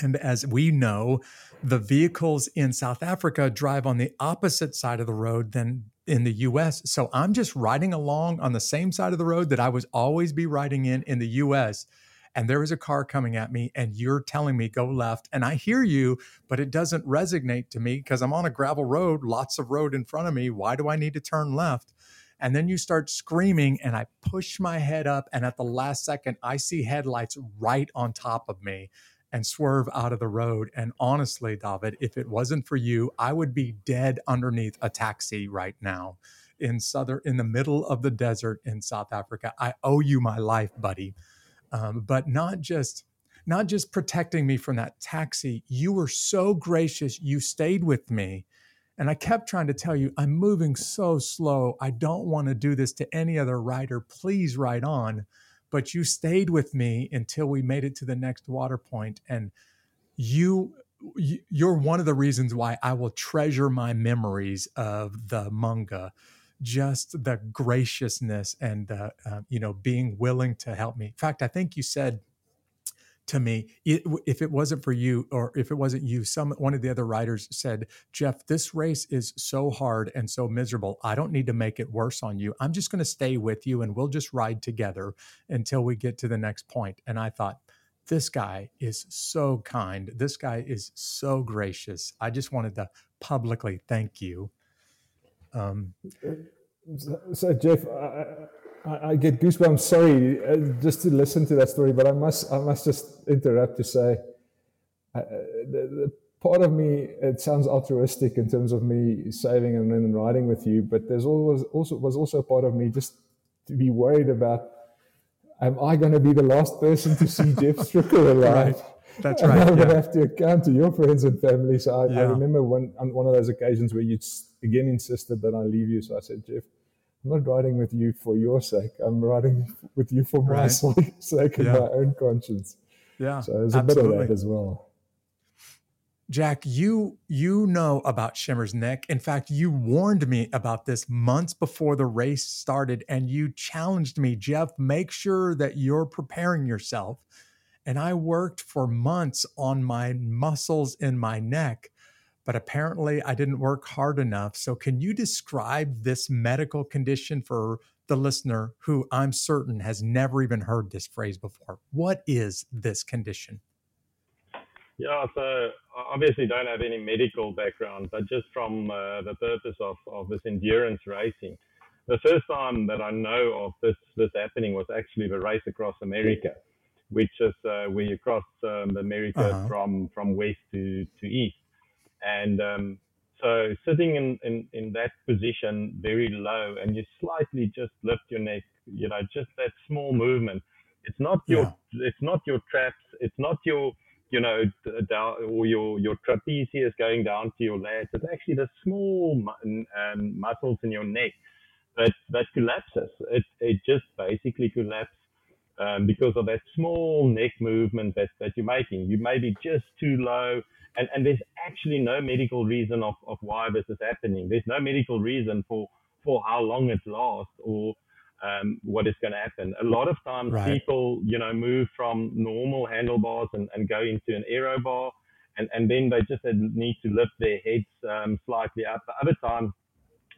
and as we know, the vehicles in South Africa drive on the opposite side of the road than in the US. So I'm just riding along on the same side of the road that I would always be riding in in the US. And there is a car coming at me, and you're telling me go left. And I hear you, but it doesn't resonate to me because I'm on a gravel road, lots of road in front of me. Why do I need to turn left? And then you start screaming, and I push my head up. And at the last second, I see headlights right on top of me and swerve out of the road. And honestly, David, if it wasn't for you, I would be dead underneath a taxi right now in southern in the middle of the desert in South Africa. I owe you my life, buddy. Um, but not just not just protecting me from that taxi. You were so gracious. You stayed with me. And I kept trying to tell you, I'm moving so slow. I don't want to do this to any other rider. Please ride on but you stayed with me until we made it to the next water point and you you're one of the reasons why I will treasure my memories of the Munga just the graciousness and uh, uh, you know being willing to help me. In fact, I think you said to me if it wasn't for you or if it wasn't you some one of the other riders said jeff this race is so hard and so miserable i don't need to make it worse on you. I'm just going to stay with you and we'll just ride together until we get to the next point. And i thought this guy is so kind. This guy is so gracious. I just wanted to publicly thank you um, so, so jeff I, I, I get goosebumps. Sorry, uh, just to listen to that story, but I must I must just interrupt to say, uh, the, the part of me it sounds altruistic in terms of me saving and then riding with you, but there's always also was also part of me just to be worried about. Am I going to be the last person to see *laughs* Jeff Stricker alive? right. That's right. And I'm yeah. going to have to account to your friends and family. So I, yeah. I remember one on one of those occasions where you again insisted that I leave you. So I said, Jeff, I'm not riding with you for your sake. I'm riding *laughs* with you for my right. *laughs* sake and yeah. my own conscience. Yeah. So there's a absolutely. bit of that as well. Jack, you you know about Shermer's neck. In fact, you warned me about this months before the race started, and you challenged me, Jeff, make sure that you're preparing yourself. And I worked for months on my muscles in my neck but apparently I didn't work hard enough. So, can you describe this medical condition for the listener who I'm certain has never even heard this phrase before? What is this condition? Yeah, so I obviously don't have any medical background, but just from uh, the purpose of, of this endurance racing. The first time that I know of this this happening was actually the race across America, which is uh, where you cross um, America uh-huh. from from west to, to east. And um, so sitting in, in, in that position very low and you slightly just lift your neck, you know, just that small movement. It's not your, yeah. it's not your traps. It's not your, you know, down or your, your trapezius going down to your lats. It's actually the small um, muscles in your neck that, that collapses. It, it just basically collapses um, because of that small neck movement that, that you're making. You may be just too low and, and there's actually no medical reason of, of why this is happening. There's no medical reason for, for how long it lasts or um, what is going to happen. A lot of times right. people, you know, move from normal handlebars and, and go into an aero bar and, and then they just need to lift their heads um, slightly up. The other time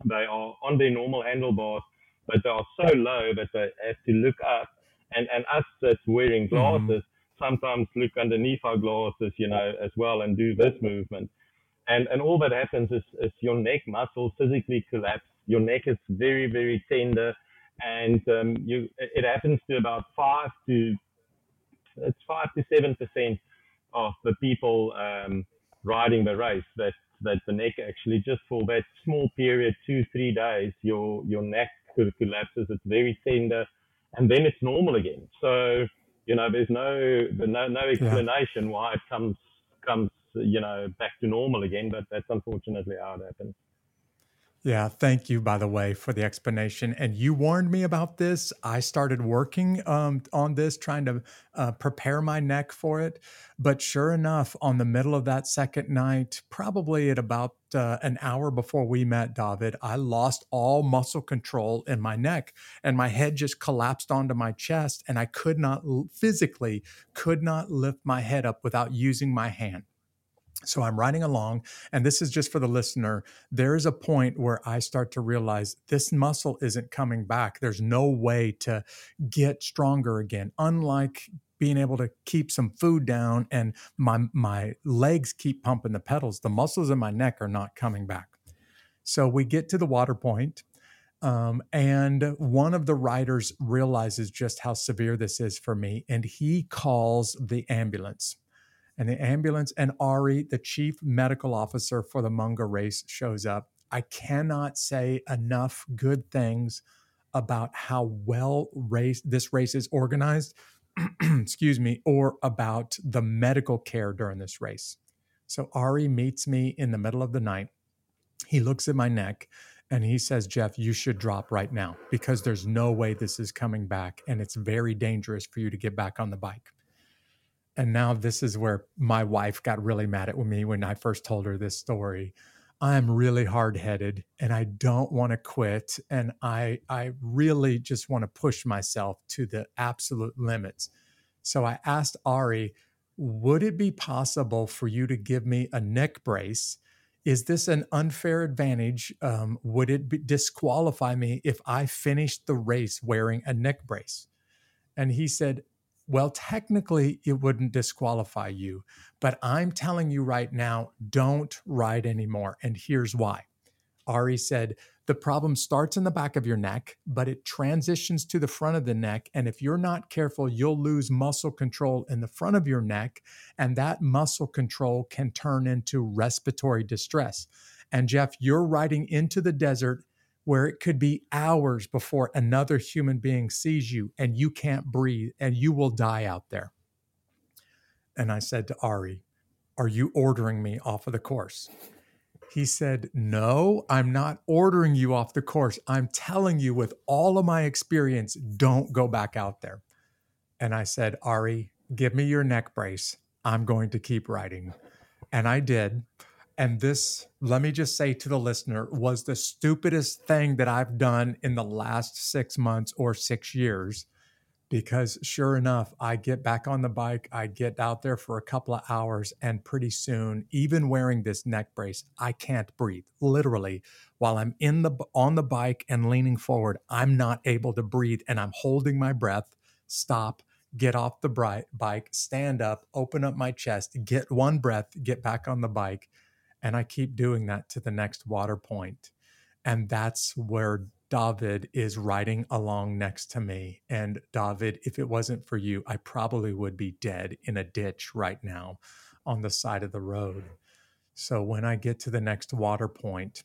they are on their normal handlebars, but they are so low that they have to look up. And, and us that's wearing mm-hmm. glasses, mm-hmm sometimes look underneath our glasses, you know, as well and do this movement. And, and all that happens is, is your neck muscles physically collapse. Your neck is very, very tender and um, you, it happens to about five to, it's five to 7% of the people um, riding the race that, that the neck actually just for that small period, two, three days, your, your neck collapses. It's very tender and then it's normal again. So, you know, there's no no no explanation yeah. why it comes comes you know back to normal again. But that's unfortunately how it happens. Yeah, thank you, by the way, for the explanation. And you warned me about this. I started working um, on this, trying to uh, prepare my neck for it. But sure enough, on the middle of that second night, probably at about uh, an hour before we met, David, I lost all muscle control in my neck and my head just collapsed onto my chest. And I could not physically, could not lift my head up without using my hand. So I'm riding along, and this is just for the listener. There is a point where I start to realize this muscle isn't coming back. There's no way to get stronger again. Unlike being able to keep some food down and my my legs keep pumping the pedals, the muscles in my neck are not coming back. So we get to the water point, um, and one of the riders realizes just how severe this is for me, and he calls the ambulance and the ambulance and Ari, the chief medical officer for the Munga race, shows up. I cannot say enough good things about how well race this race is organized, *clears throat* excuse me, or about the medical care during this race. So Ari meets me in the middle of the night. He looks at my neck and he says, Jeff, you should drop right now because there's no way this is coming back and it's very dangerous for you to get back on the bike and now this is where my wife got really mad at me when I first told her this story. I'm really hard headed and I don't want to quit. And I, I really just want to push myself to the absolute limits. So I asked Ari, would it be possible for you to give me a neck brace? Is this an unfair advantage? Um, would it be, disqualify me if I finished the race wearing a neck brace? And he said, well, technically, it wouldn't disqualify you, but I'm telling you right now, don't ride anymore. And here's why. Ari said, the problem starts in the back of your neck, but it transitions to the front of the neck. And if you're not careful, you'll lose muscle control in the front of your neck. And that muscle control can turn into respiratory distress. And Jeff, you're riding into the desert where it could be hours before another human being sees you and you can't breathe and you will die out there. And I said to Ari, Are you ordering me off of the course? He said, No, I'm not ordering you off the course. I'm telling you, with all of my experience, don't go back out there. And I said, Ari, give me your neck brace. I'm going to keep riding. And I did. And this, let me just say to the listener, was the stupidest thing that I've done in the last six months or six years. Because sure enough, I get back on the bike, I get out there for a couple of hours, and pretty soon, even wearing this neck brace, I can't breathe. Literally, while I'm in the on the bike and leaning forward, I'm not able to breathe, and I'm holding my breath. Stop, get off the bike, stand up, open up my chest, get one breath, get back on the bike and I keep doing that to the next water point. And that's where David is riding along next to me. And David, if it wasn't for you, I probably would be dead in a ditch right now on the side of the road. So when I get to the next water point,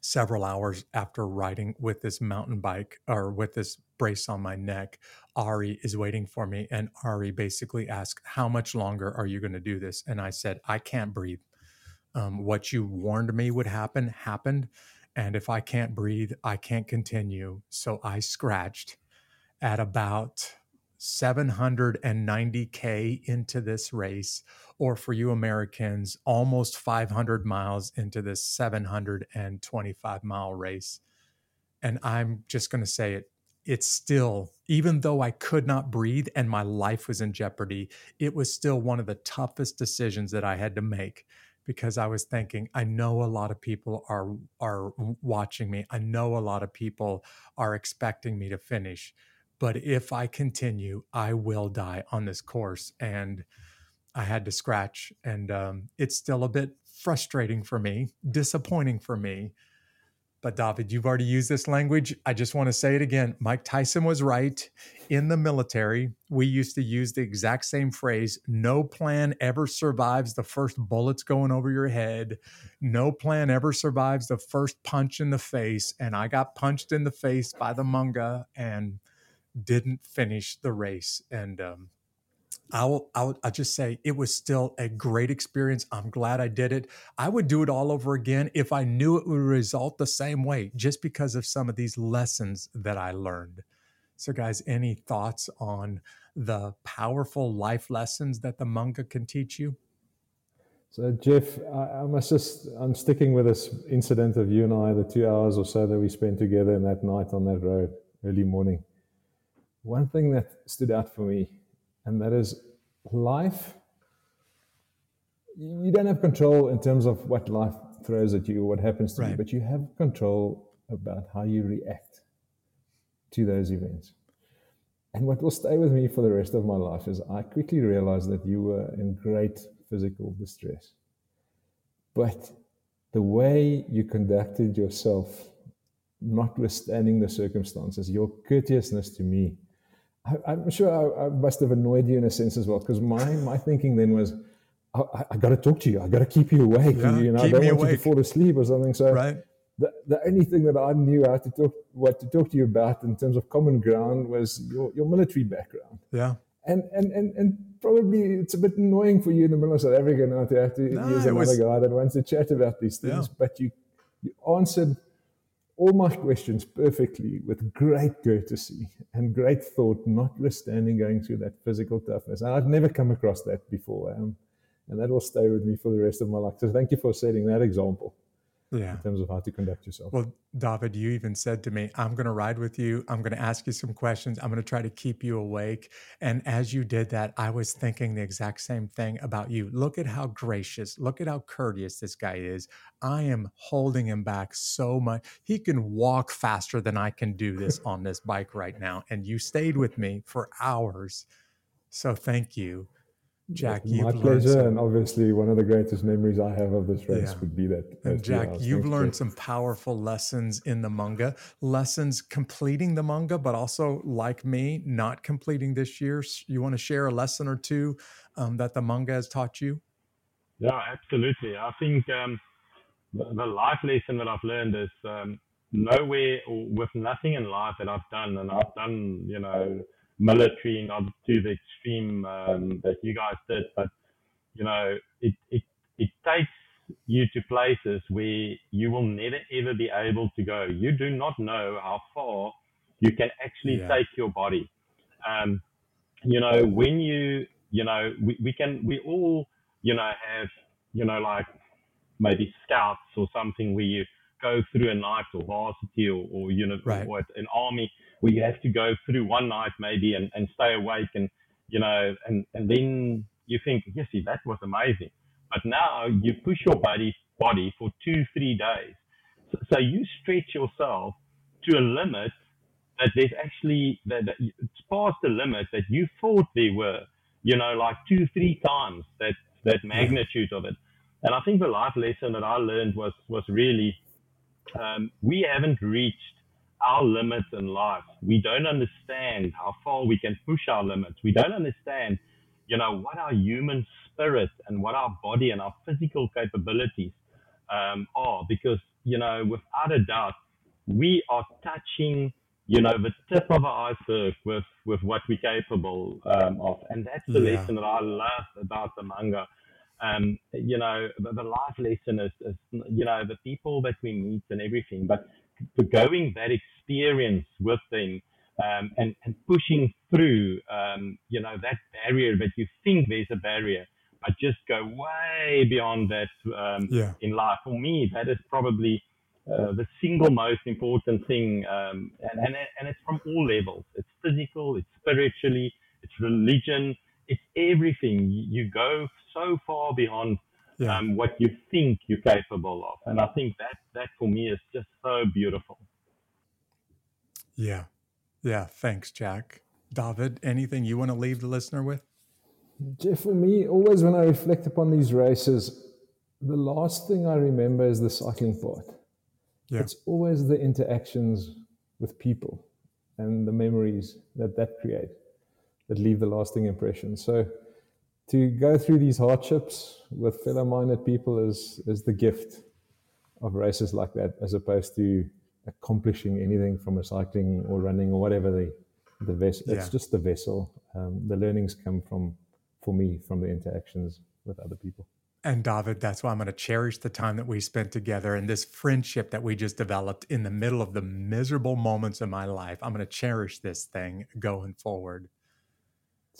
several hours after riding with this mountain bike or with this brace on my neck, Ari is waiting for me. And Ari basically asked, How much longer are you going to do this? And I said, I can't breathe um, what you warned me would happen happened. And if I can't breathe, I can't continue. So I scratched at about 790K into this race, or for you Americans, almost 500 miles into this 725 mile race. And I'm just going to say it. It's still, even though I could not breathe and my life was in jeopardy, it was still one of the toughest decisions that I had to make because I was thinking, I know a lot of people are are watching me. I know a lot of people are expecting me to finish. But if I continue, I will die on this course. And I had to scratch. And um, it's still a bit frustrating for me, disappointing for me but David, you've already used this language. I just want to say it again. Mike Tyson was right. In the military, we used to use the exact same phrase no plan ever survives the first bullets going over your head. No plan ever survives the first punch in the face. And I got punched in the face by the Munga and didn't finish the race. And um, I'll, I'll, I'll just say it was still a great experience. I'm glad I did it. I would do it all over again if I knew it would result the same way, just because of some of these lessons that I learned. So, guys, any thoughts on the powerful life lessons that the Munga can teach you? So, Jeff, I, I must just, I'm sticking with this incident of you and I, the two hours or so that we spent together in that night on that road, early morning. One thing that stood out for me and that is life. You don't have control in terms of what life throws at you or what happens to right. you, but you have control about how you react to those events. And what will stay with me for the rest of my life is I quickly realized that you were in great physical distress. But the way you conducted yourself, notwithstanding the circumstances, your courteousness to me, I, am sure I, I, must have annoyed you in a sense as well, because my, my thinking then was, oh, I, I got to talk to you. I got to keep you awake. Yeah, you know, I don't want awake. you to fall asleep or something. So right. the, the only thing that I knew how to talk, what to talk to you about in terms of common ground was your, your military background. Yeah. And, and, and, and probably it's a bit annoying for you in the middle of South Africa now to have to no, use another was, guy that wants to chat about these things. Yeah. But you, you answered – all my questions perfectly with great courtesy and great thought, notwithstanding going through that physical toughness. And I've never come across that before. Um, and that will stay with me for the rest of my life. So thank you for setting that example. Yeah. in terms of how to conduct yourself. Well, David, you even said to me, I'm going to ride with you. I'm going to ask you some questions. I'm going to try to keep you awake. And as you did that, I was thinking the exact same thing about you. Look at how gracious, look at how courteous this guy is. I am holding him back so much. He can walk faster than I can do this *laughs* on this bike right now. And you stayed with me for hours. So thank you. Jack, my pleasure, some, and obviously one of the greatest memories I have of this race yeah. would be that. And Jack, you've learned some powerful lessons in the Munga, lessons completing the Munga, but also like me, not completing this year. You want to share a lesson or two um, that the Munga has taught you? Yeah, absolutely. I think um, the, the, life lesson that I've learned is um, nowhere with nothing in life that I've done, and I've done, you know military, not to the extreme um, that you guys did, but you know, it, it it takes you to places where you will never ever be able to go. You do not know how far you can actually yeah. take your body. Um, you know, when you, you know, we, we can, we all, you know, have, you know, like maybe scouts or something where you go through a night or varsity or, or you know, right. or an army where you have to go through one night maybe and, and stay awake and, you know, and, and then you think, yes, see, that was amazing. But now you push your body, body for two, three days. So, so you stretch yourself to a limit that there's actually, that, that it's past the limit that you thought there were, you know, like two, three times that, that magnitude of it. And I think the life lesson that I learned was, was really, um, we haven't reached our limits in life. We don't understand how far we can push our limits. We don't understand, you know, what our human spirit and what our body and our physical capabilities um, are. Because, you know, without a doubt, we are touching, you know, the tip of our iceberg with, with what we're capable um, of. And that's the yeah. lesson that I love about the Munga. Um, you know, the, the life lesson is, is, you know, the people that we meet and everything. But going that experience with them um, and, and pushing through, um, you know, that barrier that you think there's a barrier, but just go way beyond that um, yeah. in life. For me, that is probably uh, the single most important thing, um, and, and and it's from all levels. It's physical, it's spiritually, it's religion, everything. You go so far beyond yeah. um, what you think you're capable of. And I think that that for me is just so beautiful. Yeah. Yeah. Thanks, Jack. David, anything you want to leave the listener with? Jeff, for me, always when I reflect upon these races, the last thing I remember is the cycling part. Yeah. It's always the interactions with people and the memories that that create that leave the lasting impression. So to go through these hardships with fellow minded people is, is the gift of races like that, as opposed to accomplishing anything from a cycling or running or whatever the, the vessel. Yeah. It's just the vessel. Um, the learnings come from, for me, from the interactions with other people. And David, that's why I'm going to cherish the time that we spent together and this friendship that we just developed in the middle of the miserable moments of my life. I'm going to cherish this thing going forward.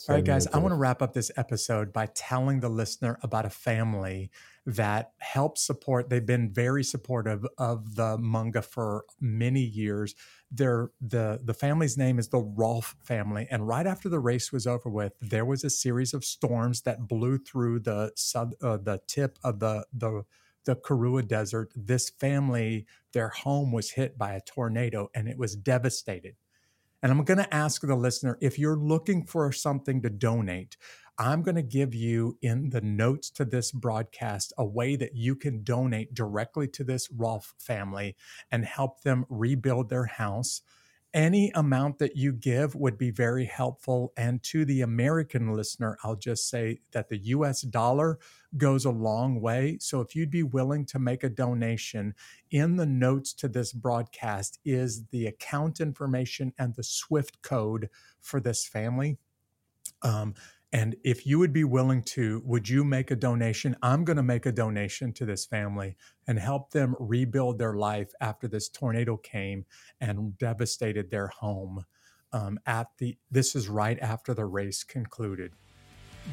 All right, guys, I want to wrap up this episode by telling the listener about a family that helps support. They've been very supportive of the Munga for many years. Their the the family's name is the Rolfe family, and right after the race was over with, there was a series of storms that blew through the sub uh, the tip of the the the Karoo Desert. This family, their home was hit by a tornado, and it was devastated. And I'm going to ask the listener if you're looking for something to donate, I'm going to give you in the notes to this broadcast a way that you can donate directly to this Rolf family and help them rebuild their house any amount that you give would be very helpful. And to the American listener, I'll just say that the US dollar goes a long way. So if you'd be willing to make a donation, in the notes to this broadcast is the account information and the SWIFT code for this family. Um, and if you would be willing to, would you make a donation? I'm going to make a donation to this family and help them rebuild their life after this tornado came and devastated their home. Um, at the this is right after the race concluded.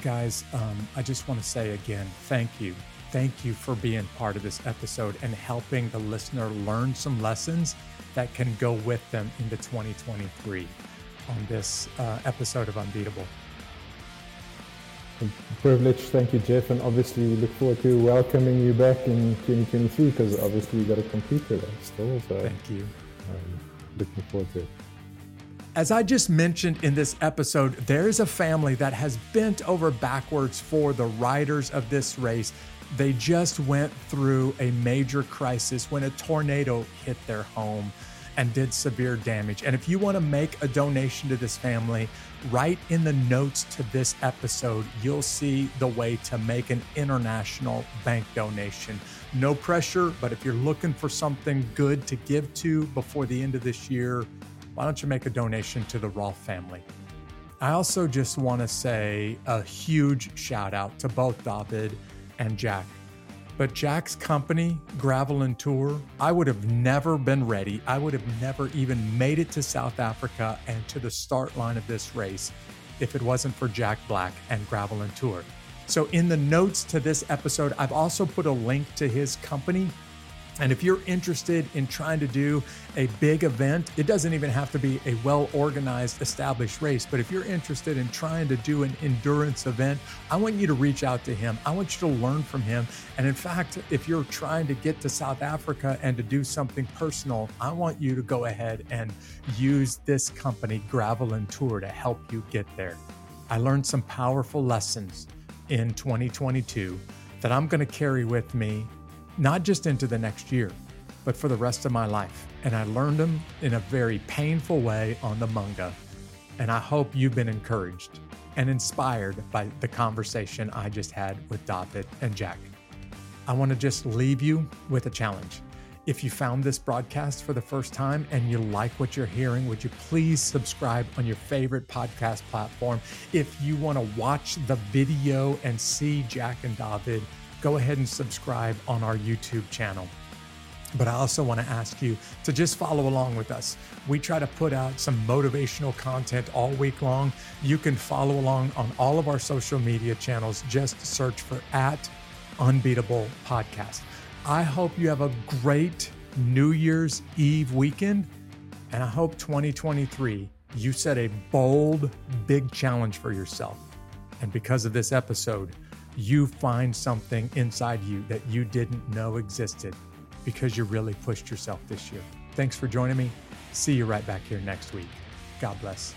Guys, um, I just want to say again, thank you. thank you for being part of this episode and helping the listener learn some lessons that can go with them into 2023 on this uh, episode of Unbeatable. Privilege. Thank you, Jeff. And obviously, we look forward to welcoming you back in 2023 because obviously, you've got to compete with us still. So, thank you. Um, looking forward to it. As I just mentioned in this episode, there is a family that has bent over backwards for the riders of this race. They just went through a major crisis when a tornado hit their home and did severe damage. And if you want to make a donation to this family, right in the notes to this episode, you'll see the way to make an international bank donation. No pressure, but if you're looking for something good to give to before the end of this year, why don't you make a donation to the Rolf family? I also just want to say a huge shout out to both David and Jack but Jack's company, Gravel and Tour, I would have never been ready. I would have never even made it to South Africa and to the start line of this race if it wasn't for Jack Black and Gravel and Tour. So, in the notes to this episode, I've also put a link to his company and if you're interested in trying to do a big event, it doesn't even have to be a well organized, established race. But if you're interested in trying to do an endurance event, I want you to reach out to him. I want you to learn from him. And in fact, if you're trying to get to South Africa and to do something personal, I want you to go ahead and use this company, Gravel and Tour, to help you get there. I learned some powerful lessons in 2022 that I'm going to carry with me not just into the next year, but for the rest of my life. And I learned them in a very painful way on the Munga. And I hope you've been encouraged and inspired by the conversation I just had with David and Jack. I want to just leave you with a challenge. If you found this broadcast for the first time and you like what you're hearing, would you please subscribe on your favorite podcast platform? If you want to watch the video and see Jack and David go ahead and subscribe on our YouTube channel. But I also want to ask you to just follow along with us. We try to put out some motivational content all week long. You can follow along on all of our social media channels. Just search for at Unbeatable Podcast. I hope you have a great New Year's Eve weekend. And I hope 2023, you set a bold, big challenge for yourself. And because of this episode, you find something inside you that you didn't know existed because you really pushed yourself this year. Thanks for joining me. See you right back here next week. God bless.